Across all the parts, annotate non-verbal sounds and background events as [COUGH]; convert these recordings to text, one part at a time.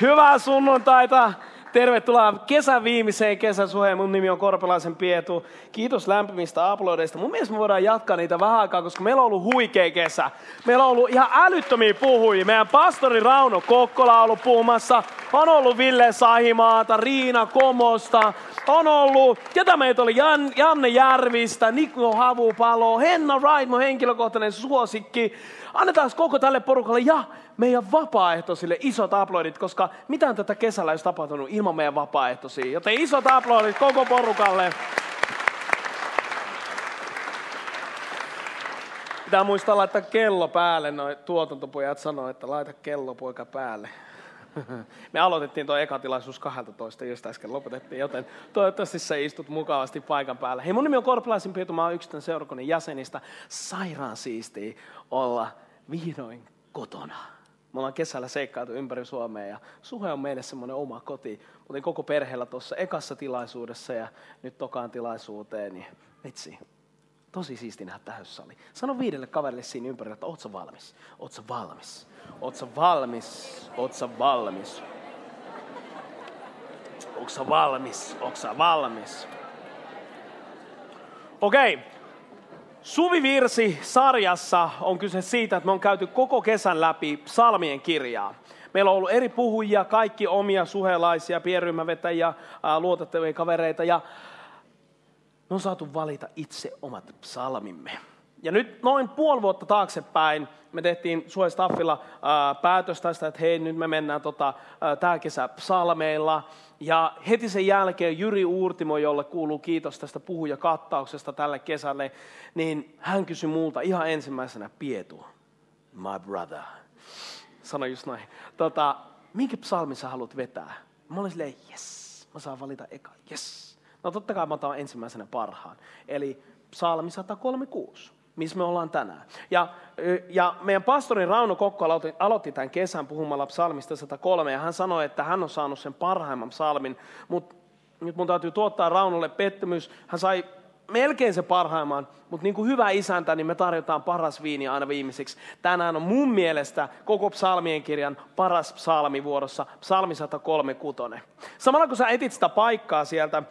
Hyvää sunnuntaita. Tervetuloa kesän viimeiseen kesäsuheen. Mun nimi on Korpelaisen Pietu. Kiitos lämpimistä aplodeista. Mun mielestä me voidaan jatkaa niitä vähän aikaa, koska meillä on ollut huikea kesä. Meillä on ollut ihan älyttömiä puhujia. Meidän pastori Rauno Kokkola on ollut puhumassa. On ollut Ville Sahimaata, Riina Komosta. On ollut, ketä meitä oli, Jan, Janne Järvistä, Nikko Havupalo, Henna mun henkilökohtainen suosikki. Annetaan koko tälle porukalle ja meidän vapaaehtoisille isot aplodit, koska mitään tätä kesällä olisi tapahtunut ilman meidän vapaaehtoisia. Joten isot aplodit koko porukalle. Pitää muistaa laittaa kello päälle. Noin tuotantopojat sanoo, että laita kello poika päälle. [LAUGHS] Me aloitettiin tuo eka tilaisuus 12, just äsken lopetettiin, joten toivottavasti sä istut mukavasti paikan päällä. Hei, mun nimi on Korpelaisin Pietu, mä oon yksittäin seurakunnan jäsenistä. Sairaan siistiä olla vihdoin kotona. Me ollaan kesällä seikkailtu ympäri Suomea ja Suhe on meille semmoinen oma koti. Olin koko perheellä tuossa ekassa tilaisuudessa ja nyt tokaan tilaisuuteen, niin vitsi, tosi siisti nähdä täyssali. Sano viidelle kaverille siinä ympärillä, että oot sä valmis? Oot sä valmis? Oot sä valmis? Oot sä valmis? Oot sä valmis? Oot sä valmis? Okei. Okay. Suvivirsi sarjassa on kyse siitä, että me on käyty koko kesän läpi psalmien kirjaa. Meillä on ollut eri puhujia, kaikki omia suhelaisia, pienryhmävetäjiä, luotettavia kavereita ja me on saatu valita itse omat psalmimme. Ja nyt noin puoli vuotta taaksepäin me tehtiin Suoja Staffilla ää, päätös tästä, että hei nyt me mennään tota, tämä kesä psalmeilla. Ja heti sen jälkeen Jyri Uurtimo, jolle kuuluu kiitos tästä puhujakattauksesta tälle kesälle, niin hän kysyi multa ihan ensimmäisenä, Pietu, my brother, sano just näin, tota, minkä psalmi sä haluat vetää? Mä olin silleen, yes, mä saan valita eka, yes. No totta kai mä otan ensimmäisenä parhaan. Eli psalmi 136 missä me ollaan tänään. Ja, ja meidän pastori Rauno Kokko aloitti, aloitti tämän kesän puhumalla psalmista 103, ja hän sanoi, että hän on saanut sen parhaimman psalmin, mutta nyt mun täytyy tuottaa Raunolle pettymys. Hän sai melkein se parhaimman, mutta niin kuin hyvä isäntä, niin me tarjotaan paras viini aina viimeiseksi. Tänään on mun mielestä koko psalmien kirjan paras psalmi vuorossa, psalmi 136. Samalla kun sä etit sitä paikkaa sieltä,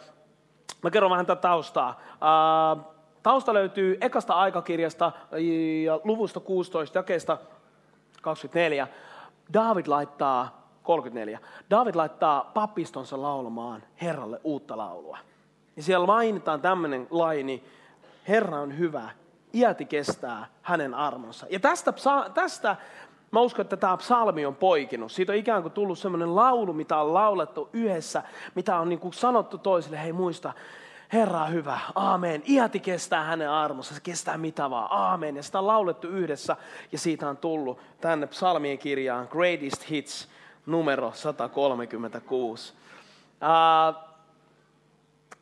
mä kerron vähän tätä taustaa. Uh, Tausta löytyy ekasta aikakirjasta ja luvusta 16, jakeesta 24. David laittaa, 34, David laittaa papistonsa laulamaan Herralle uutta laulua. Ja siellä mainitaan tämmöinen laini, Herra on hyvä, iäti kestää hänen armonsa. Ja tästä, tästä mä uskon, että tämä psalmi on poikinut. Siitä on ikään kuin tullut semmoinen laulu, mitä on laulettu yhdessä, mitä on niin kuin sanottu toisille, hei muista, Herra on hyvä, aamen. Iäti kestää hänen armossa, se kestää mitä vaan, aamen. Ja sitä on laulettu yhdessä ja siitä on tullut tänne psalmien kirjaan Greatest Hits numero 136. Uh,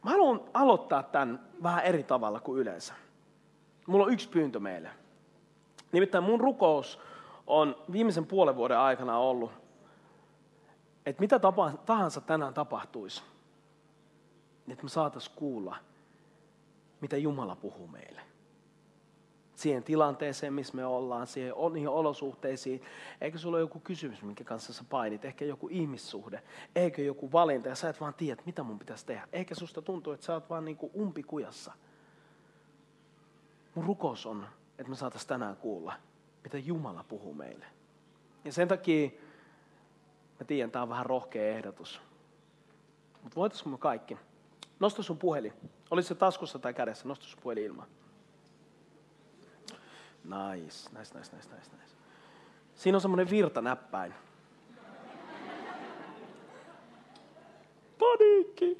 mä haluan aloittaa tämän vähän eri tavalla kuin yleensä. Mulla on yksi pyyntö meille. Nimittäin mun rukous on viimeisen puolen vuoden aikana ollut, että mitä tapa, tahansa tänään tapahtuisi, että me saataisiin kuulla, mitä Jumala puhuu meille. Siihen tilanteeseen, missä me ollaan, siihen niihin olosuhteisiin. Eikö sulla ole joku kysymys, minkä kanssa sä painit? Ehkä joku ihmissuhde? Eikö joku valinta ja sä et vaan tiedä, mitä mun pitäisi tehdä? Eikä susta tuntuu, että sä oot vaan niin kuin umpikujassa. Mun rukous on, että me saataisiin tänään kuulla, mitä Jumala puhuu meille. Ja sen takia, mä tiedän, tämä on vähän rohkea ehdotus. Mutta voitaisiinko me kaikki Nosta sun puhelin. Olisi se taskussa tai kädessä. Nosta sun puhelin ilmaan. Nice, nice, nice, nice, nice, nice. Siinä on semmoinen virtanäppäin. Paniikki.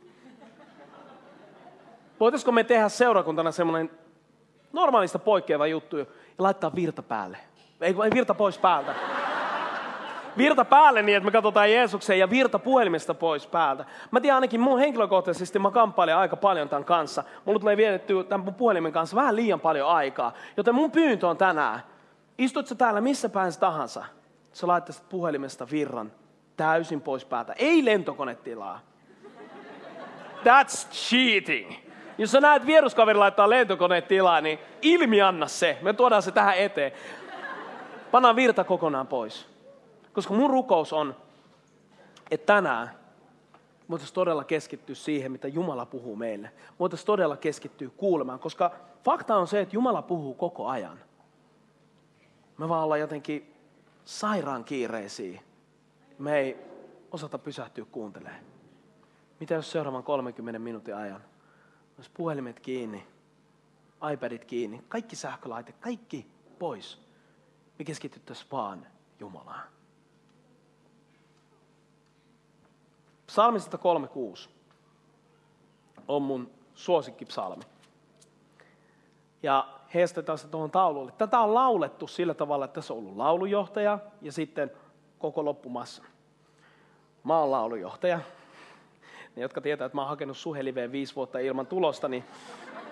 Voitaisiko me tehdä seurakuntana semmoinen normaalista poikkeava juttu ja laittaa virta päälle? Ei, virta pois päältä virta päälle niin, että me katsotaan Jeesuksen ja virta puhelimesta pois päältä. Mä tiedän ainakin mun henkilökohtaisesti, mä kamppailen aika paljon tämän kanssa. Mulla tulee vietetty tämän puhelimen kanssa vähän liian paljon aikaa. Joten mun pyyntö on tänään, istut sä täällä missä päin tahansa, sä laittaisit puhelimesta virran täysin pois päältä. Ei lentokonetilaa. That's cheating. Jos sä näet vieruskaveri laittaa lentokonetilaa, niin ilmi anna se. Me tuodaan se tähän eteen. Pannaan virta kokonaan pois. Koska mun rukous on, että tänään voitaisiin todella keskittyä siihen, mitä Jumala puhuu meille. Voitaisiin todella keskittyä kuulemaan, koska fakta on se, että Jumala puhuu koko ajan. Me vaan ollaan jotenkin sairaan kiireisiä. Me ei osata pysähtyä kuuntelemaan. Mitä jos seuraavan 30 minuutin ajan olisi puhelimet kiinni, iPadit kiinni, kaikki sähkölaite, kaikki pois. Me keskityttäisiin vaan Jumalaan. Psalmi 136 on mun suosikkipsalmi. Ja heistetaan se tuohon taululle. Tätä on laulettu sillä tavalla, että tässä on ollut laulujohtaja ja sitten koko loppumassa. Mä oon laulujohtaja. Ne, jotka tietää, että mä oon hakenut suheliveen viisi vuotta ilman tulosta, niin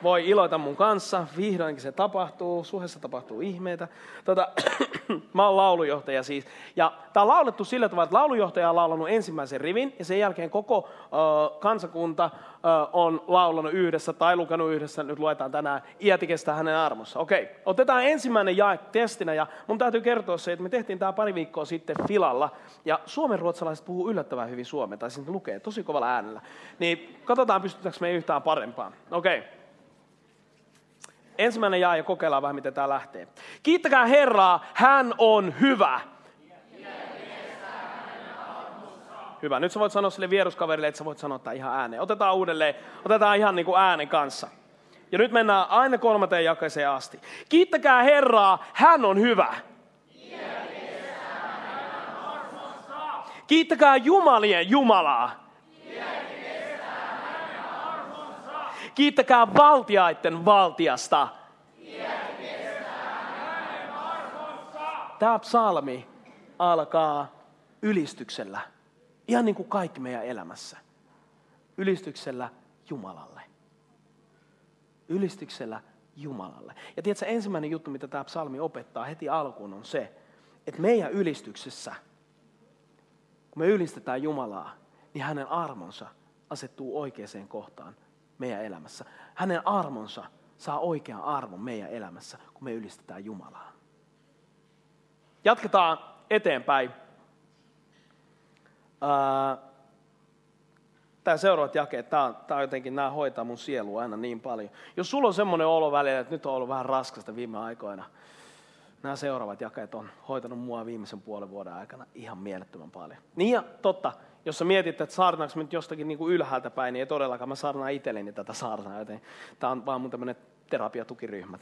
voi iloita mun kanssa. Vihdoinkin se tapahtuu, suhessa tapahtuu ihmeitä. Tota, [CLEARS THROAT] mä oon laulujohtaja siis. Ja tää on laulettu sillä tavalla, että laulujohtaja on laulanut ensimmäisen rivin ja sen jälkeen koko uh, kansakunta uh, on laulanut yhdessä tai lukenut yhdessä, nyt luetaan tänään, iäti kestää hänen armossa. Okei, okay. otetaan ensimmäinen jae testinä ja mun täytyy kertoa se, että me tehtiin tämä pari viikkoa sitten Filalla ja suomen ruotsalaiset puhuu yllättävän hyvin suomea, tai siinä lukee tosi kovalla äänellä. Niin katsotaan, pystytäänkö me yhtään parempaan. Okei. Okay. Ensimmäinen jaa ja kokeillaan vähän, miten tämä lähtee. Kiittäkää Herraa, hän on hyvä. Hyvä. Nyt sä voit sanoa sille vieruskaverille, että sä voit sanoa ihan ääneen. Otetaan uudelleen. Otetaan ihan niin kuin äänen kanssa. Ja nyt mennään aina kolmanteen jakeeseen asti. Kiittäkää Herraa, hän on hyvä. Kiittäkää Jumalien Jumalaa. Kiittäkää valtiaiden valtiasta. Tämä psalmi alkaa ylistyksellä. Ihan niin kuin kaikki meidän elämässä. Ylistyksellä Jumalalle. Ylistyksellä Jumalalle. Ja tiedätkö, ensimmäinen juttu, mitä tämä psalmi opettaa heti alkuun, on se, että meidän ylistyksessä, kun me ylistetään Jumalaa, niin hänen armonsa asettuu oikeaan kohtaan meidän elämässä. Hänen armonsa saa oikean arvon meidän elämässä, kun me ylistetään Jumalaa. Jatketaan eteenpäin. Tämä seuraavat jakeet, tämä, tämä jotenkin, nämä hoitaa mun sielua aina niin paljon. Jos sulla on semmoinen olo välillä, että nyt on ollut vähän raskasta viime aikoina, nämä seuraavat jakeet on hoitanut mua viimeisen puolen vuoden aikana ihan mielettömän paljon. Niin ja totta, jos sä mietit, että saarnaanko nyt jostakin niin kuin ylhäältä päin, niin ei todellakaan. Mä saarnaan itselleni tätä saarnaa, joten tämä on vaan mun tämmöinen terapiatukiryhmä.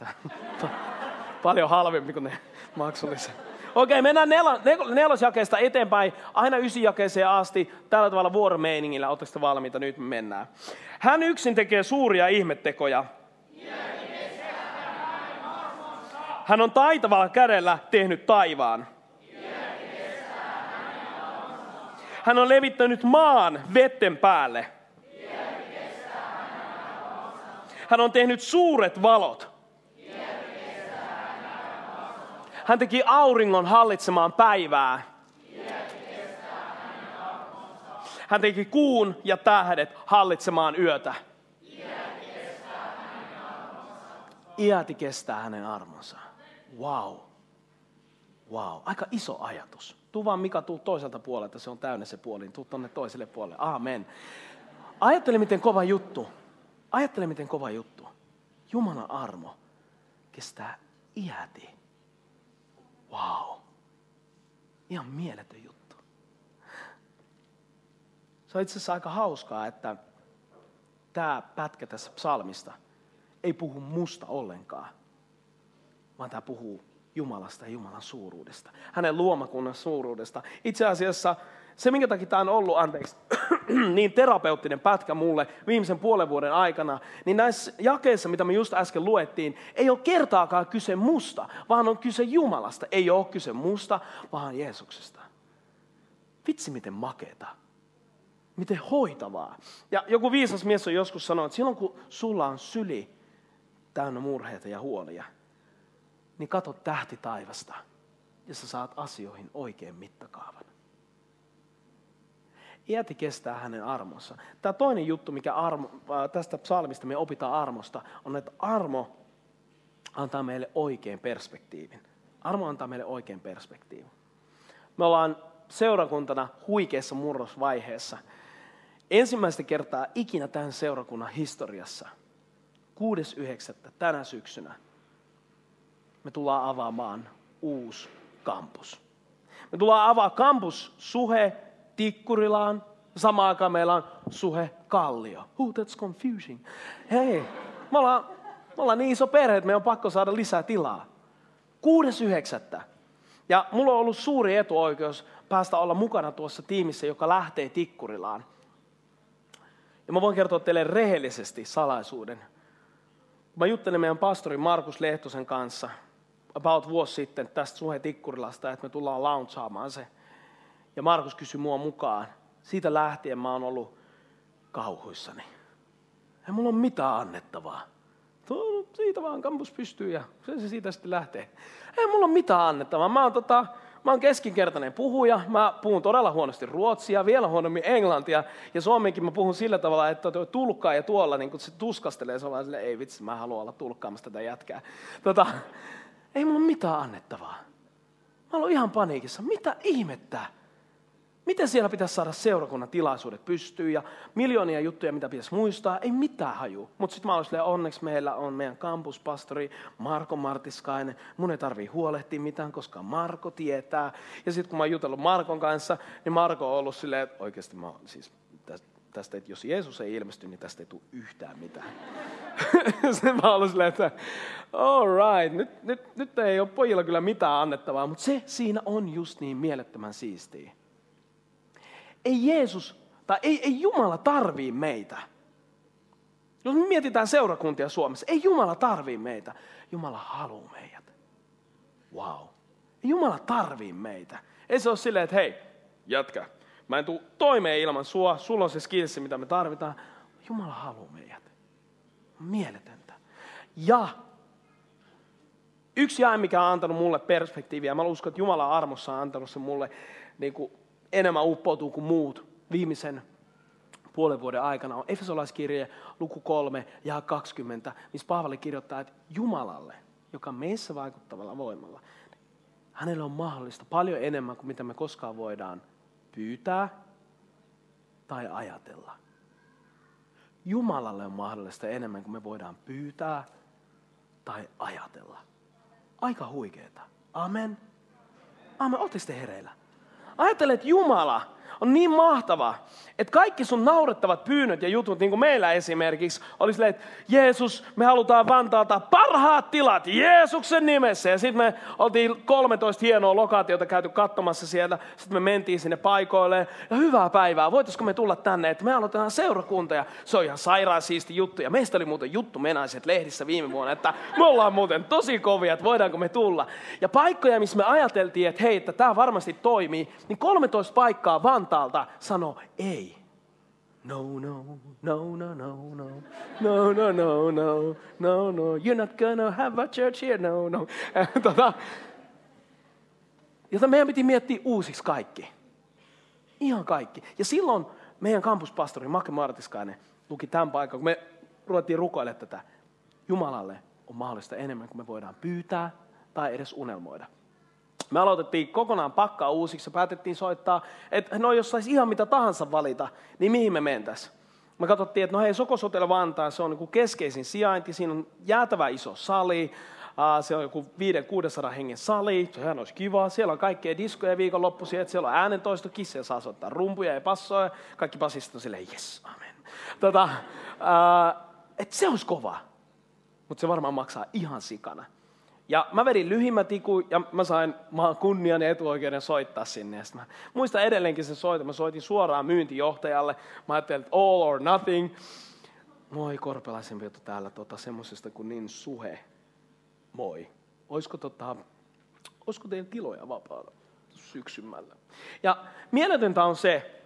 [LAUGHS] Paljon halvempi kuin ne maksulliset. Okei, mennään nel- nel- nelosjakeesta eteenpäin, aina ysjakeeseen asti, tällä tavalla vuoromeiningillä. Oletteko valmiita? Nyt me mennään. Hän yksin tekee suuria ihmettekoja. Hän on taitavalla kädellä tehnyt taivaan. Hän on levittänyt maan vetten päälle. Hän on tehnyt suuret valot. Hän teki auringon hallitsemaan päivää. Hän teki kuun ja tähdet hallitsemaan yötä. Iäti kestää hänen armonsa. Wow. Wow. Aika iso ajatus. Tuu vaan Mika, tuu toiselta puolelta, se on täynnä se puoli. Tuu tonne toiselle puolelle. Amen. Ajattele, miten kova juttu. Ajattele, miten kova juttu. Jumalan armo kestää iäti. Wow. Ihan mieletön juttu. Se on itse asiassa aika hauskaa, että tämä pätkä tässä psalmista ei puhu musta ollenkaan, vaan tämä puhuu Jumalasta ja Jumalan suuruudesta. Hänen luomakunnan suuruudesta. Itse asiassa se, minkä takia tämä on ollut, anteeksi, [CLEARS THROAT] niin terapeuttinen pätkä mulle viimeisen puolen vuoden aikana, niin näissä jakeissa, mitä me just äsken luettiin, ei ole kertaakaan kyse musta, vaan on kyse Jumalasta. Ei ole kyse musta, vaan Jeesuksesta. Vitsi, miten makeeta. Miten hoitavaa. Ja joku viisas mies on joskus sanonut, että silloin kun sulla on syli täynnä murheita ja huolia, niin kato tähti taivasta ja sä saat asioihin oikein mittakaavan. Iäti kestää hänen armonsa. Tämä toinen juttu, mikä armo, tästä psalmista me opitaan armosta, on, että armo antaa meille oikein perspektiivin. Armo antaa meille oikein perspektiivin. Me ollaan seurakuntana huikeassa murrosvaiheessa. Ensimmäistä kertaa ikinä tämän seurakunnan historiassa, 6.9. tänä syksynä, me tullaan avaamaan uusi kampus. Me tullaan avaa kampus Suhe Tikkurilaan. Samaan aikaan meillä on Suhe Kallio. Oh, that's confusing. Hei, me ollaan, me ollaan niin iso perhe, että meidän on pakko saada lisää tilaa. 6.9. Ja mulla on ollut suuri etuoikeus päästä olla mukana tuossa tiimissä, joka lähtee Tikkurilaan. Ja mä voin kertoa teille rehellisesti salaisuuden. Mä juttelin meidän pastori Markus Lehtosen kanssa about vuosi sitten tästä Suhe Tikkurilasta, että me tullaan launchaamaan se. Ja Markus kysyi mua mukaan. Siitä lähtien mä oon ollut kauhuissani. Ei mulla ole mitään annettavaa. Tuo, siitä vaan kampus pystyy ja se, se siitä sitten lähtee. Ei mulla ole mitään annettavaa. Mä oon, tota, mä oon keskinkertainen puhuja. Mä puhun todella huonosti ruotsia, vielä huonommin englantia. Ja suomenkin mä puhun sillä tavalla, että tulkkaa ja tuolla niin kun se tuskastelee, se on vaan silleen, ei vitsi, mä haluan olla tulkkaamassa tätä jätkää. Tota, ei mulla mitään annettavaa. Mä olen ihan paniikissa. Mitä ihmettä? Miten siellä pitäisi saada seurakunnan tilaisuudet pystyyn ja miljoonia juttuja, mitä pitäisi muistaa? Ei mitään haju. Mutta sitten mä silleen, onneksi meillä on meidän kampuspastori Marko Martiskainen. Mun ei tarvii huolehtia mitään, koska Marko tietää. Ja sitten kun mä oon jutellut Markon kanssa, niin Marko on ollut silleen, että oikeasti mä oon siis tästä, että jos Jeesus ei ilmesty, niin tästä ei tule yhtään mitään. [LAUGHS] Sitten mä olin silleen, että all right, nyt, nyt, nyt ei ole pojilla kyllä mitään annettavaa, mutta se siinä on just niin mielettömän siistiä. Ei Jeesus, tai ei, ei Jumala tarvii meitä. Jos me mietitään seurakuntia Suomessa, ei Jumala tarvii meitä. Jumala haluaa meidät. Wow. Ei Jumala tarvii meitä. Ei se ole silleen, että hei, jatka, Mä en tule toimeen ilman sua, sulla on se skillsi, mitä me tarvitaan. Jumala haluaa meidät. Mieletöntä. Ja yksi jae, mikä on antanut mulle perspektiiviä, mä uskon, että Jumala armossa on antanut se mulle niin kuin enemmän uppoutuu kuin muut viimeisen puolen vuoden aikana, on Efesolaiskirje luku 3 ja 20, missä Paavali kirjoittaa, että Jumalalle, joka meissä vaikuttavalla voimalla, hänelle on mahdollista paljon enemmän kuin mitä me koskaan voidaan pyytää tai ajatella. Jumalalle on mahdollista enemmän kuin me voidaan pyytää tai ajatella. Aika huikeeta. Amen. Amen. Oletteko te hereillä? Ajattele, että Jumala on niin mahtava, että kaikki sun naurettavat pyynnöt ja jutut, niin kuin meillä esimerkiksi, oli silleen, että Jeesus, me halutaan Vantaalta parhaat tilat Jeesuksen nimessä. Ja sitten me oltiin 13 hienoa lokaatiota käyty katsomassa siellä. Sitten me mentiin sinne paikoille ja hyvää päivää, voitaisiko me tulla tänne, että me aloitetaan seurakunta. Ja se on ihan sairaan siisti juttu. Ja meistä oli muuten juttu menaiset lehdissä viime vuonna, että me ollaan muuten tosi kovia, että voidaanko me tulla. Ja paikkoja, missä me ajateltiin, että hei, että tämä varmasti toimii, niin 13 paikkaa Vantaalta Vantaalta sanoi ei. No, no, no, no, no, no, no, no, no, no, no, no, you're not gonna have a church here, no, no. [LAUGHS] tota, jota meidän piti miettiä uusiksi kaikki. Ihan kaikki. Ja silloin meidän kampuspastori Make Martiskainen luki tämän paikan, kun me ruvettiin rukoilemaan tätä. Jumalalle on mahdollista enemmän kuin me voidaan pyytää tai edes unelmoida. Me aloitettiin kokonaan pakkaa uusiksi ja päätettiin soittaa, että no jos saisi ihan mitä tahansa valita, niin mihin me mentäisiin. Me katsottiin, että no hei, Sokosotel Vantaa, se on niin keskeisin sijainti, siinä on jäätävä iso sali, se on joku 500-600 hengen sali, sehän olisi kiva. Siellä on kaikkea diskoja viikonloppuisia, että siellä on äänentoistokin, siellä saa soittaa rumpuja ja passoja. Kaikki basistit on silleen, yes, amen. Tota, että se olisi kova, mutta se varmaan maksaa ihan sikana. Ja mä vedin lyhimmät iku ja mä sain mä kunnian etuoikeuden soittaa sinne. Ja mä muistan edelleenkin sen soiton. Mä soitin suoraan myyntijohtajalle. Mä ajattelin, että all or nothing. Moi korpelaisempi juttu täällä tota, semmoisesta kuin niin suhe. Moi. Olisiko, tota, olisiko teidän tiloja vapaata syksymällä? Ja mieletöntä on se,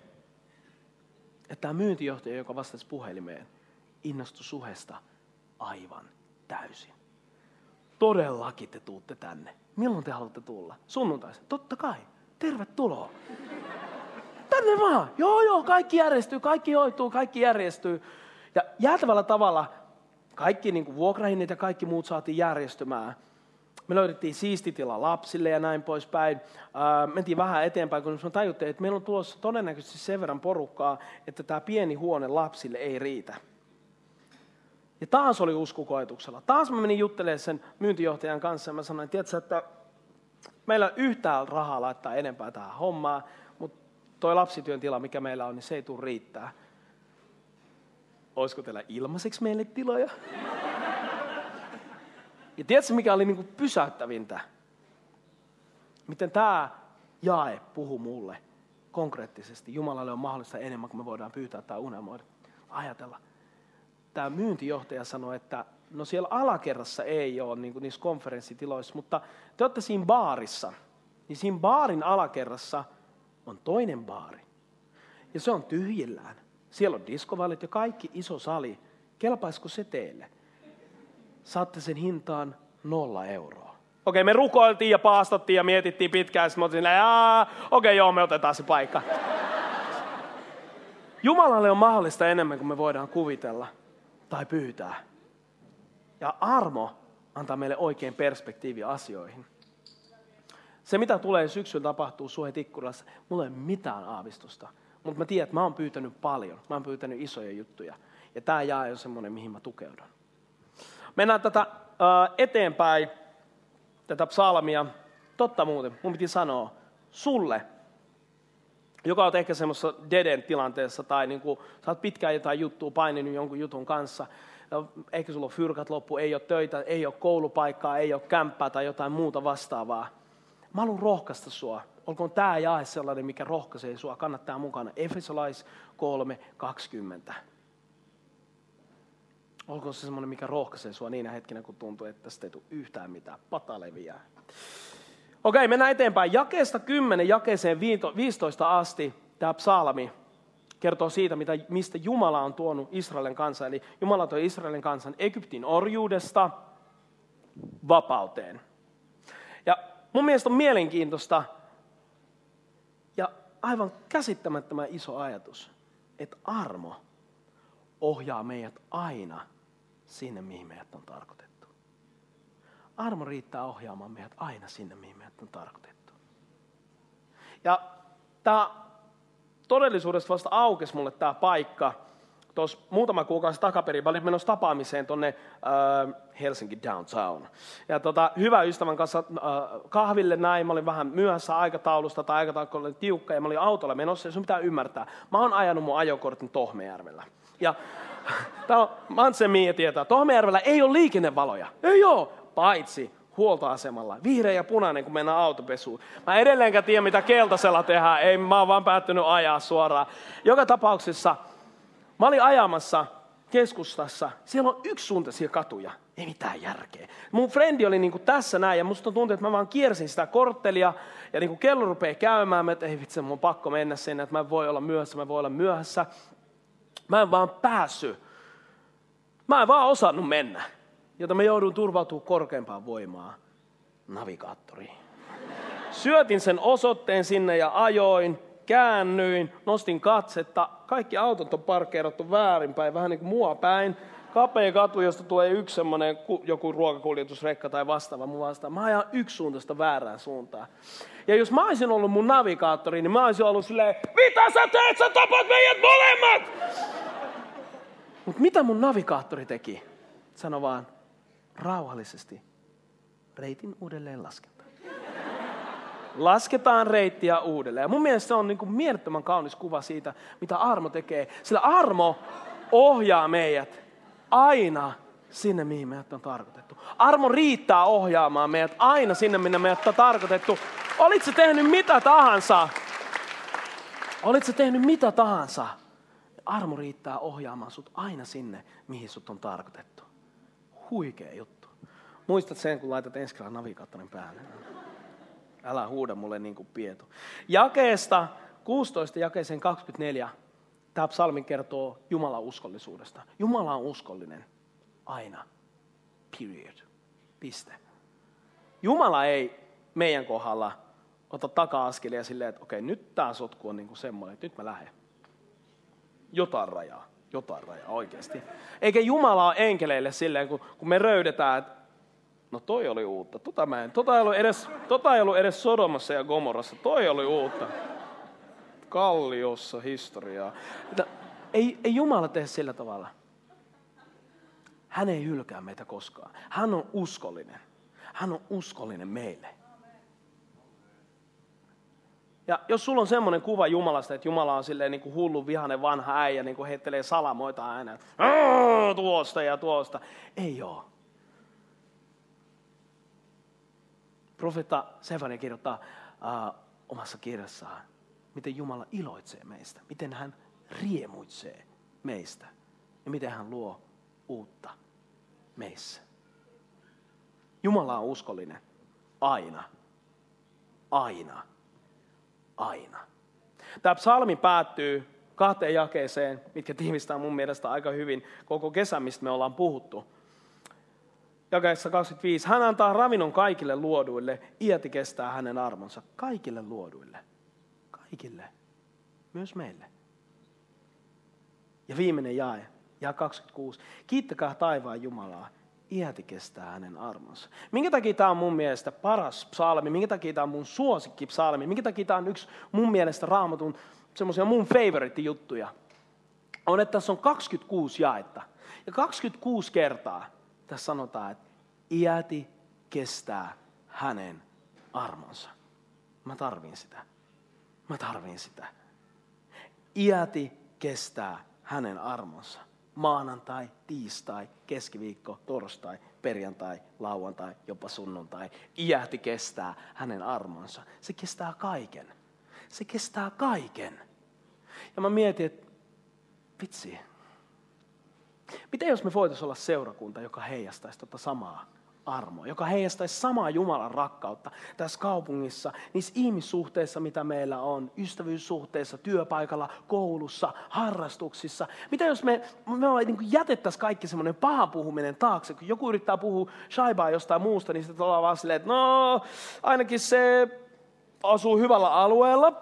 että tämä myyntijohtaja, joka vastasi puhelimeen, innostui suhesta aivan täysin todellakin te tuutte tänne. Milloin te haluatte tulla? Sunnuntaisin? Totta kai. Tervetuloa. Tänne vaan. Joo, joo, kaikki järjestyy, kaikki hoituu, kaikki järjestyy. Ja jäätävällä tavalla kaikki niin vuokrahinnit ja kaikki muut saatiin järjestymään. Me löydettiin siistitila lapsille ja näin poispäin. Ää, mentiin vähän eteenpäin, kun me tajuttiin, että meillä on tulossa todennäköisesti sen verran porukkaa, että tämä pieni huone lapsille ei riitä. Ja taas oli uskukoetuksella. Taas mä menin juttelemaan sen myyntijohtajan kanssa ja mä sanoin, että, että meillä on yhtään rahaa laittaa enempää tähän hommaan, mutta toi lapsityön tila, mikä meillä on, niin se ei tule riittää. Olisiko teillä ilmaiseksi meille tiloja? Ja tiedätkö, mikä oli niin kuin pysäyttävintä? Miten tämä jae puhuu mulle konkreettisesti. Jumalalle on mahdollista enemmän kuin me voidaan pyytää tai unelmoida. Ajatella. Tämä myyntijohtaja sanoi, että no siellä alakerrassa ei ole niin kuin niissä konferenssitiloissa, mutta te olette siinä baarissa. Niin siinä baarin alakerrassa on toinen baari. Ja se on tyhjillään. Siellä on diskovallit ja kaikki iso sali. Kelpaisiko se teille? Saatte sen hintaan nolla euroa. Okei, me rukoiltiin ja paastottiin ja mietittiin pitkään, sitten me oltiin okei joo, me otetaan se paikka. [LAUGHS] Jumalalle on mahdollista enemmän kuin me voidaan kuvitella tai pyytää. Ja armo antaa meille oikein perspektiivi asioihin. Se, mitä tulee syksyllä tapahtuu suhet ikkunassa, mulla ei ole mitään aavistusta. Mutta mä tiedän, että mä oon pyytänyt paljon. Mä oon pyytänyt isoja juttuja. Ja tämä jää on semmoinen, mihin mä tukeudun. Mennään tätä eteenpäin, tätä psalmia. Totta muuten, mun piti sanoa, sulle, joka on ehkä semmoisessa deden tilanteessa, tai niin kuin, sä oot pitkään jotain juttua paininut jonkun jutun kanssa, ehkä sulla on fyrkat loppu, ei ole töitä, ei ole koulupaikkaa, ei ole kämppää tai jotain muuta vastaavaa. Mä haluan rohkaista sua. Olkoon tämä jae sellainen, mikä rohkaisee sua. Kannattaa mukana. Efesolais 3.20. Olkoon se semmoinen, mikä rohkaisee sua niinä hetkinä, kun tuntuu, että tästä ei tule yhtään mitään. Pata leviää. Okei, mennään eteenpäin. Jakeesta 10 jakeeseen 15 asti tämä psalmi kertoo siitä, mitä, mistä Jumala on tuonut Israelin kansan. Eli Jumala toi Israelin kansan Egyptin orjuudesta vapauteen. Ja mun mielestä on mielenkiintoista ja aivan käsittämättömän iso ajatus, että armo ohjaa meidät aina sinne, mihin meidät on tarkoitettu. Armo riittää ohjaamaan meidät aina sinne, mihin meidät on tarkoitettu. Ja tämä todellisuudessa vasta aukesi mulle tämä paikka tuossa muutama kuukausi takaperin. Mä olin menossa tapaamiseen tuonne äh, Helsinki downtown. Ja tota, hyvä ystävän kanssa äh, kahville näin. Mä olin vähän myöhässä aikataulusta tai aikataulu oli tiukka ja mä olin autolla menossa. Ja sun pitää ymmärtää, mä oon ajanut mun ajokortin Tohmejärvellä. Ja [LAUGHS] tämä on, Mantsen Mia tietää, Tohmejärvellä ei ole liikennevaloja. Ei ole, paitsi huoltoasemalla. Vihreä ja punainen, kun mennään autopesuun. Mä edelleenkään tiedä, mitä keltaisella tehdään. Ei, mä oon vaan päättynyt ajaa suoraan. Joka tapauksessa mä olin ajamassa keskustassa. Siellä on yksi suuntaisia katuja. Ei mitään järkeä. Mun frendi oli niinku tässä näin ja musta tuntui, että mä vaan kiersin sitä korttelia ja niinku kello rupeaa käymään. Mä, että ei vitsi, mun on pakko mennä sinne, että mä voi olla myöhässä, mä voi olla myöhässä. Mä en vaan päässyt. Mä en vaan osannut mennä. Jota mä joudun turvautumaan korkeampaan voimaan. Navigaattoriin. Syötin sen osoitteen sinne ja ajoin, käännyin, nostin katsetta. Kaikki autot on parkkeerattu väärinpäin, vähän niin kuin mua päin. Kapea katu, josta tulee yksi semmoinen joku ruokakuljetusrekka tai vastaava mun vastaan. Mä ajan yksisuuntaista väärään suuntaan. Ja jos mä olisin ollut mun navigaattori, niin mä olisin ollut silleen, mitä sä teet, sä tapat meidät molemmat! Mutta mitä mun navigaattori teki? Sano vaan, rauhallisesti, reitin uudelleen lasketaan. Lasketaan reittiä uudelleen. Ja mun mielestä se on niin mielettömän kaunis kuva siitä, mitä armo tekee. Sillä armo ohjaa meidät aina sinne, mihin meidät on tarkoitettu. Armo riittää ohjaamaan meidät aina sinne, minne meidät on tarkoitettu. Olitko tehnyt mitä tahansa? Olitko tehnyt mitä tahansa? Armo riittää ohjaamaan sut aina sinne, mihin sut on tarkoitettu. Huikea juttu. Muistat sen, kun laitat ensi kerran navigaattorin päälle. Älä huuda mulle niin kuin pietu. Jakeesta 16 jakeeseen 24 tämä psalmi kertoo Jumalan uskollisuudesta. Jumala on uskollinen. Aina. Period. Piste. Jumala ei meidän kohdalla ota taka-askelia silleen, että okei, nyt tämä sotku on niin kuin semmoinen, että nyt mä lähden. Jotain rajaa. Jotain rajaa oikeasti. Eikä Jumala ole enkeleille silleen, kun, kun me röydetään, että No toi oli uutta. Tota, mä en, tota, ei ollut edes, tota ei ollut edes Sodomassa ja Gomorassa. Toi oli uutta. Kalliossa historiaa. Että ei, ei Jumala tee sillä tavalla. Hän ei hylkää meitä koskaan. Hän on uskollinen. Hän on uskollinen meille. Ja jos sulla on semmoinen kuva Jumalasta, että Jumala on silleen niin kuin hullu vihainen vanha äijä, niin kuin heittelee salamoita aina, tuosta ja tuosta. Ei ole. Profeetta Sefania kirjoittaa uh, omassa kirjassaan, miten Jumala iloitsee meistä, miten hän riemuitsee meistä ja miten hän luo uutta meissä. Jumala on uskollinen aina. Aina. Aina. Tämä psalmi päättyy kahteen jakeeseen, mitkä tiivistää mun mielestä aika hyvin koko kesän, mistä me ollaan puhuttu. Jakeessa 25. Hän antaa ravinnon kaikille luoduille, iäti kestää hänen armonsa. Kaikille luoduille. Kaikille. Myös meille. Ja viimeinen jae, ja 26. Kiittäkää taivaan Jumalaa, iäti kestää hänen armonsa. Minkä takia tämä on mun mielestä paras psalmi, minkä takia tämä on mun suosikki psalmi, minkä takia tämä on yksi mun mielestä raamatun semmoisia mun favorite juttuja, on, että tässä on 26 jaetta. Ja 26 kertaa tässä sanotaan, että iäti kestää hänen armonsa. Mä tarvin sitä. Mä tarvin sitä. Iäti kestää hänen armonsa maanantai, tiistai, keskiviikko, torstai, perjantai, lauantai, jopa sunnuntai. Iähti kestää hänen armonsa. Se kestää kaiken. Se kestää kaiken. Ja mä mietin, että vitsi, miten jos me voitaisiin olla seurakunta, joka heijastaisi tota samaa armoa, joka heijastaisi samaa Jumalan rakkautta tässä kaupungissa, niissä ihmissuhteissa, mitä meillä on, ystävyyssuhteissa, työpaikalla, koulussa, harrastuksissa. Mitä jos me, me niin jätettäisiin kaikki semmoinen paha puhuminen taakse, kun joku yrittää puhua shaibaa jostain muusta, niin sitten ollaan vaan silleen, että no, ainakin se asuu hyvällä alueella,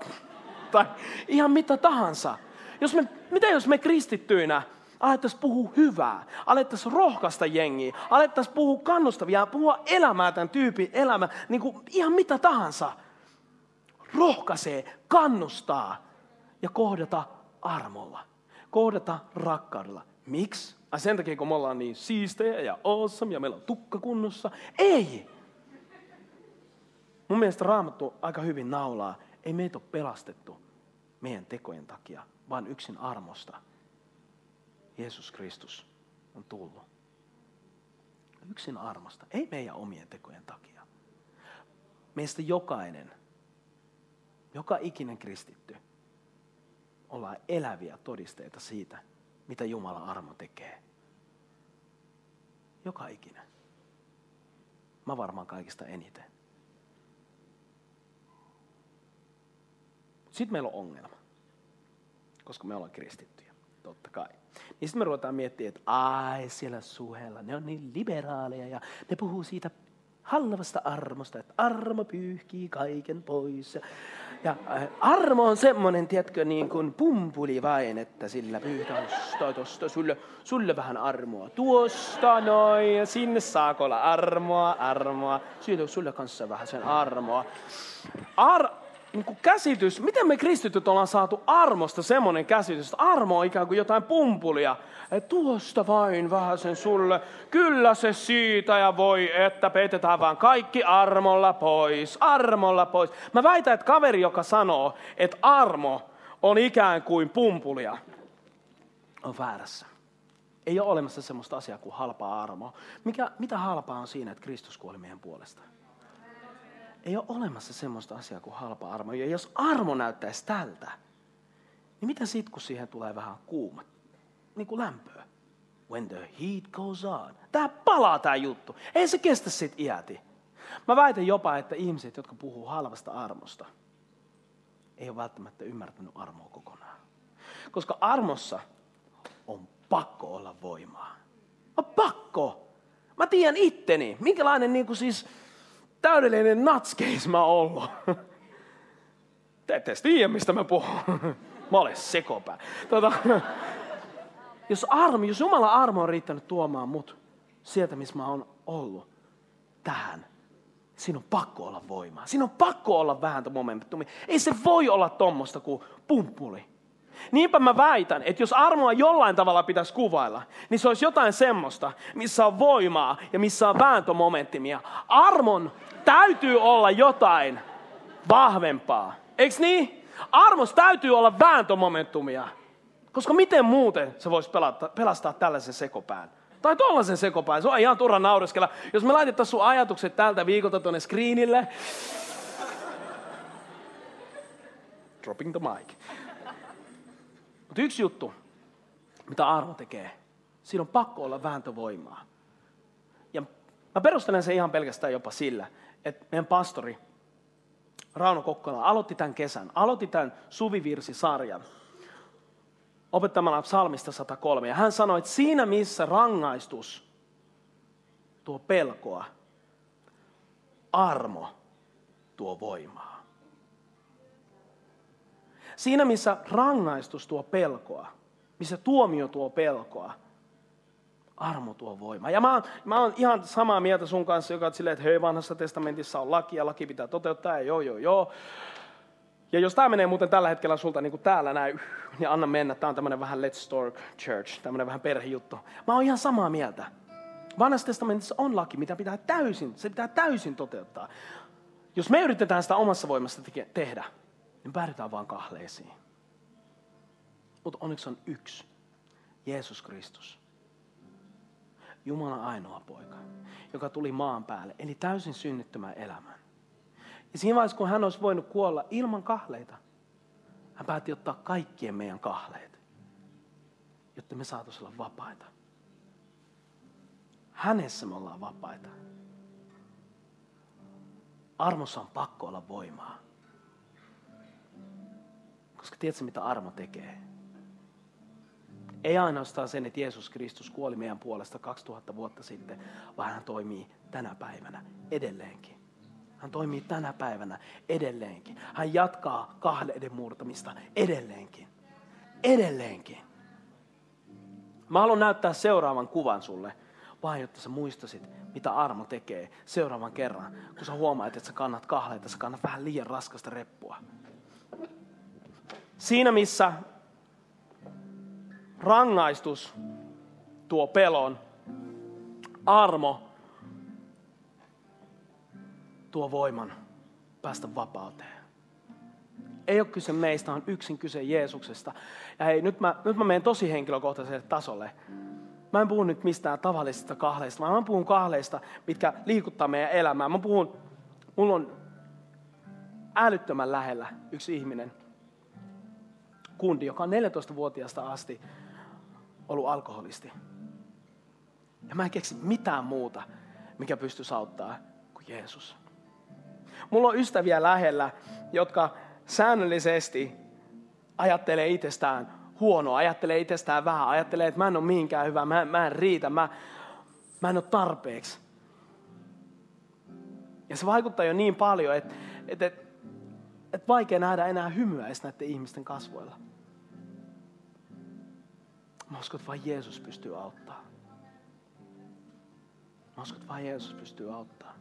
tai ihan mitä tahansa. Jos me, mitä jos me kristittyinä alettaisiin puhua hyvää, alettaisiin rohkaista jengiä, alettaisiin puhua kannustavia, puhua elämää tämän tyypin elämä, niin kuin ihan mitä tahansa. Rohkaisee, kannustaa ja kohdata armolla, kohdata rakkaudella. Miksi? Ai sen takia, kun me ollaan niin siistejä ja awesome ja meillä on tukka kunnossa. Ei! Mun mielestä raamattu aika hyvin naulaa. Ei meitä ole pelastettu meidän tekojen takia, vaan yksin armosta. Jeesus Kristus on tullut. Yksin armosta, ei meidän omien tekojen takia. Meistä jokainen, joka ikinen kristitty, ollaan eläviä todisteita siitä, mitä Jumala armo tekee. Joka ikinen. Mä varmaan kaikista eniten. Sitten meillä on ongelma, koska me ollaan kristittyjä, totta kai. Niin sitten me ruvetaan miettimään, että ai siellä suhella, ne on niin liberaaleja ja ne puhuu siitä halvasta armosta, että armo pyyhkii kaiken pois. Ja, ja äh, armo on semmoinen, tiedätkö, niin kuin pumpuli vain, että sillä pyytää tosta, sulle, sulle vähän armoa. Tuosta noin, ja sinne saako olla armoa, armoa. Sulle, sulle kanssa vähän sen armoa. Ar, niin kuin käsitys, miten me kristityt ollaan saatu armosta semmoinen käsitys, että armo on ikään kuin jotain pumpulia. Että tuosta vain vähän sen sulle, kyllä se siitä ja voi, että peitetään vaan kaikki armolla pois, armolla pois. Mä väitän, että kaveri, joka sanoo, että armo on ikään kuin pumpulia, on väärässä. Ei ole olemassa semmoista asiaa kuin halpaa armoa. Mikä, mitä halpaa on siinä, että Kristus kuoli meidän puolesta? Ei ole olemassa semmoista asiaa kuin halpa armo. Ja jos armo näyttäisi tältä, niin mitä sitten, kun siihen tulee vähän kuuma, niin kuin lämpöä? When the heat goes on. Tämä palaa tämä juttu. Ei se kestä sit iäti. Mä väitän jopa, että ihmiset, jotka puhuu halvasta armosta, ei ole välttämättä ymmärtänyt armoa kokonaan. Koska armossa on pakko olla voimaa. On pakko. Mä tiedän itteni, minkälainen niin kuin siis täydellinen natskeis mä ollut. [LAUGHS] Te ette tiedä, mistä mä puhun. [LAUGHS] Mä olen sekopää. Tota, [LAUGHS] jos, armo, jos Jumala armo on riittänyt tuomaan mut sieltä, missä mä oon ollut, tähän, siinä on pakko olla voimaa. Siinä on pakko olla momentumia. Ei se voi olla tommosta kuin pumppuli. Niinpä mä väitän, että jos armoa jollain tavalla pitäisi kuvailla, niin se olisi jotain semmoista, missä on voimaa ja missä on vääntömomentimia. Armon täytyy olla jotain vahvempaa. Eikö niin? Armos täytyy olla vääntömomentumia. Koska miten muuten se voisi pelata, pelastaa tällaisen sekopään? Tai tuollaisen sekopään. Se on ihan turha naureskella. Jos me laitettaisiin sun ajatukset tältä viikolta tuonne screenille. Dropping the mic. Mutta yksi juttu, mitä armo tekee. Siinä on pakko olla vääntövoimaa. Ja mä perustelen sen ihan pelkästään jopa sillä, että meidän pastori Rauno Kokkola aloitti tämän kesän, aloitti tämän suvivirsisarjan opettamalla psalmista 103. Ja hän sanoi, että siinä missä rangaistus tuo pelkoa, armo tuo voimaa. Siinä missä rangaistus tuo pelkoa, missä tuomio tuo pelkoa, armo tuo voimaa. Ja mä oon, mä oon ihan samaa mieltä sun kanssa, joka on silleen, että hei, vanhassa testamentissa on laki ja laki pitää toteuttaa, ja joo, joo, joo. Ja jos tämä menee muuten tällä hetkellä sulta niin kuin täällä näin, niin anna mennä. Tämä on tämmöinen vähän Let's Talk Church, tämmöinen vähän perhejuttu. Mä oon ihan samaa mieltä. Vanhassa testamentissa on laki, mitä pitää täysin, se pitää täysin toteuttaa. Jos me yritetään sitä omassa voimassa tehdä, niin päädytään vaan kahleisiin. Mutta onneksi on yksi, Jeesus Kristus. Jumalan ainoa poika, joka tuli maan päälle, eli täysin synnyttömän elämän. Ja siinä vaiheessa, kun hän olisi voinut kuolla ilman kahleita, hän päätti ottaa kaikkien meidän kahleet, jotta me saataisiin olla vapaita. Hänessä me ollaan vapaita. Armossa on pakko olla voimaa. Koska tiedätkö, mitä armo tekee? Ei ainoastaan sen, että Jeesus Kristus kuoli meidän puolesta 2000 vuotta sitten, vaan hän toimii tänä päivänä edelleenkin. Hän toimii tänä päivänä edelleenkin. Hän jatkaa kahleiden murtamista edelleenkin. Edelleenkin. Mä haluan näyttää seuraavan kuvan sulle, vain jotta sä muistasit, mitä armo tekee seuraavan kerran, kun sä huomaat, että sä kannat kahleita, sä kannat vähän liian raskasta reppua. Siinä missä rangaistus tuo pelon, armo tuo voiman päästä vapauteen. Ei ole kyse meistä, on yksin kyse Jeesuksesta. Ja hei, nyt mä, nyt mä menen tosi henkilökohtaiselle tasolle. Mä en puhu nyt mistään tavallisista kahleista, vaan mä puhun kahleista, mitkä liikuttaa meidän elämää. Mä puhun, mulla on älyttömän lähellä yksi ihminen, kundi, joka on 14-vuotiaasta asti ollut alkoholisti. Ja mä en keksi mitään muuta, mikä pystyisi auttaa kuin Jeesus. Mulla on ystäviä lähellä, jotka säännöllisesti ajattelee itsestään huonoa, ajattelee itsestään vähän, ajattelee, että mä en ole mihinkään hyvä, mä, mä en riitä, mä, mä en ole tarpeeksi. Ja se vaikuttaa jo niin paljon, että, että, että, että vaikea nähdä enää hymyä edes näiden ihmisten kasvoilla. Mä uskon, että vain Jeesus pystyy auttamaan. Mä uskon, että vain Jeesus pystyy auttamaan.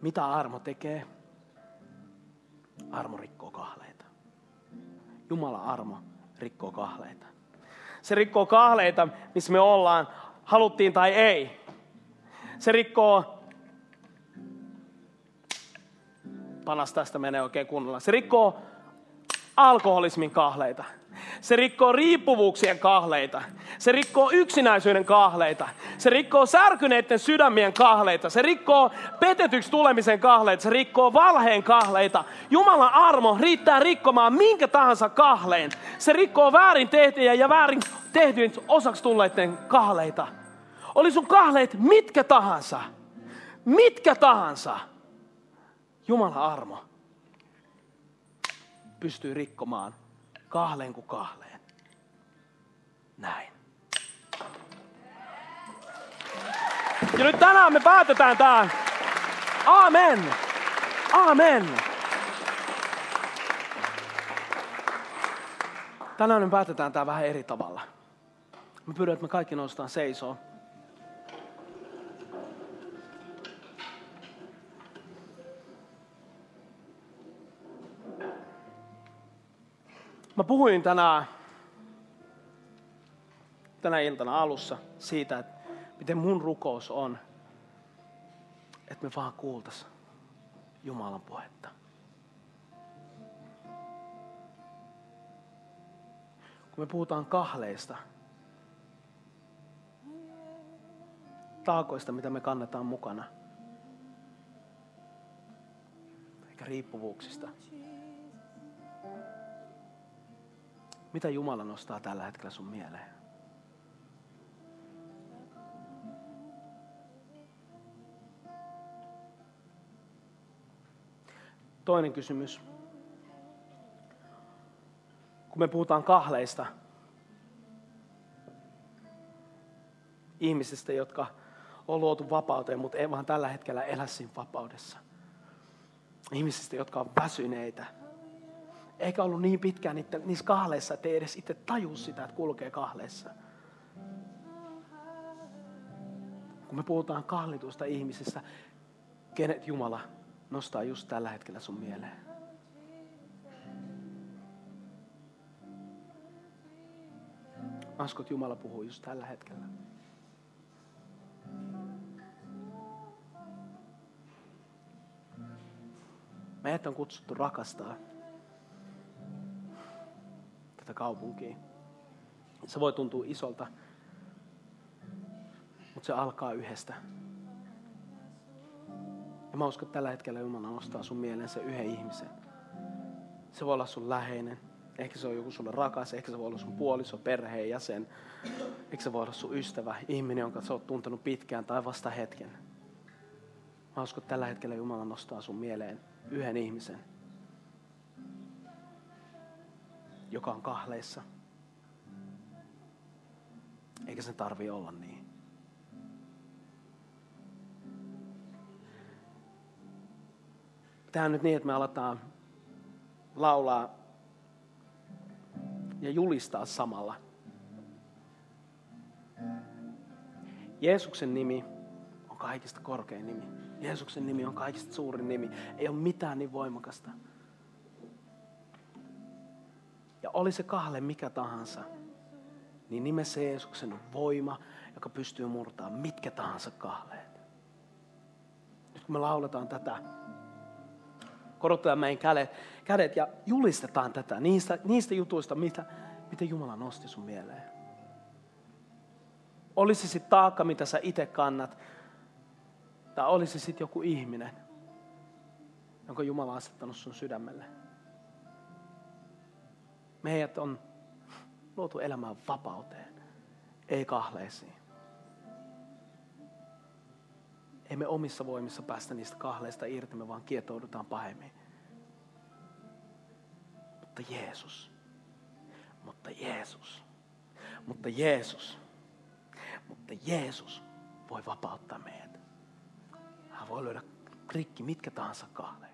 Mitä armo tekee? Armo rikkoo kahleita. Jumala armo rikkoo kahleita. Se rikkoo kahleita, missä me ollaan, haluttiin tai ei. Se rikkoo, panas tästä menee oikein kunnolla. Se rikkoo alkoholismin kahleita. Se rikkoo riippuvuuksien kahleita. Se rikkoo yksinäisyyden kahleita. Se rikkoo särkyneiden sydämien kahleita. Se rikkoo petetyksi tulemisen kahleita. Se rikkoo valheen kahleita. Jumalan armo riittää rikkomaan minkä tahansa kahleen. Se rikkoo väärin tehtyjä ja väärin tehtyjen osaksi tulleiden kahleita. Oli sun kahleet mitkä tahansa. Mitkä tahansa. Jumalan armo pystyy rikkomaan kahleen kuin kahleen. Näin. Ja nyt tänään me päätetään tää. Amen. Amen. Tänään me päätetään tää vähän eri tavalla. Mä pyydän, että me kaikki noustaan seisoo. Mä puhuin tänään, tänä iltana alussa siitä, että miten mun rukous on, että me vaan kuultais Jumalan puhetta. Kun me puhutaan kahleista, taakoista, mitä me kannetaan mukana, eikä riippuvuuksista. Mitä Jumala nostaa tällä hetkellä sun mieleen? Toinen kysymys. Kun me puhutaan kahleista, ihmisistä, jotka on luotu vapauteen, mutta ei vaan tällä hetkellä elä siinä vapaudessa. Ihmisistä, jotka on väsyneitä. Eikä ollut niin pitkään niitä, niissä kahleissa, että ei edes itse taju sitä, että kulkee kahleissa. Kun me puhutaan kahlitusta ihmisistä, kenet Jumala nostaa just tällä hetkellä sun mieleen? Askot Jumala puhuu just tällä hetkellä. Meidät on kutsuttu rakastaa tätä kaupunkia. Se voi tuntua isolta, mutta se alkaa yhdestä. Ja mä uskon, että tällä hetkellä Jumala nostaa sun mieleen se yhden ihmisen. Se voi olla sun läheinen. Ehkä se on joku sulle rakas, ehkä se voi olla sun puoliso, perheen jäsen. Ehkä se voi olla sun ystävä, ihminen, jonka sä oot tuntenut pitkään tai vasta hetken. Mä uskon, että tällä hetkellä Jumala nostaa sun mieleen yhden ihmisen, joka on kahleissa. Eikä sen tarvi olla niin. Tämä nyt niin, että me aletaan laulaa ja julistaa samalla. Jeesuksen nimi on kaikista korkein nimi. Jeesuksen nimi on kaikista suurin nimi. Ei ole mitään niin voimakasta. Ja oli se kahle mikä tahansa, niin nimessä Jeesuksen on voima, joka pystyy murtamaan mitkä tahansa kahleet. Nyt kun me lauletaan tätä, korotetaan meidän kädet, kädet ja julistetaan tätä niistä, niistä jutuista, mitä, mitä Jumala nosti sun mieleen. Olisi sitten taakka, mitä sä itse kannat, tai olisi sitten joku ihminen, jonka Jumala on asettanut sun sydämelle. Meidät on luotu elämään vapauteen, ei kahleisiin. Ei me omissa voimissa päästä niistä kahleista irti, me vaan kietoudutaan pahemmin. Mutta Jeesus, mutta Jeesus, mutta Jeesus, mutta Jeesus voi vapauttaa meidät. Hän voi löydä rikki mitkä tahansa kahleet.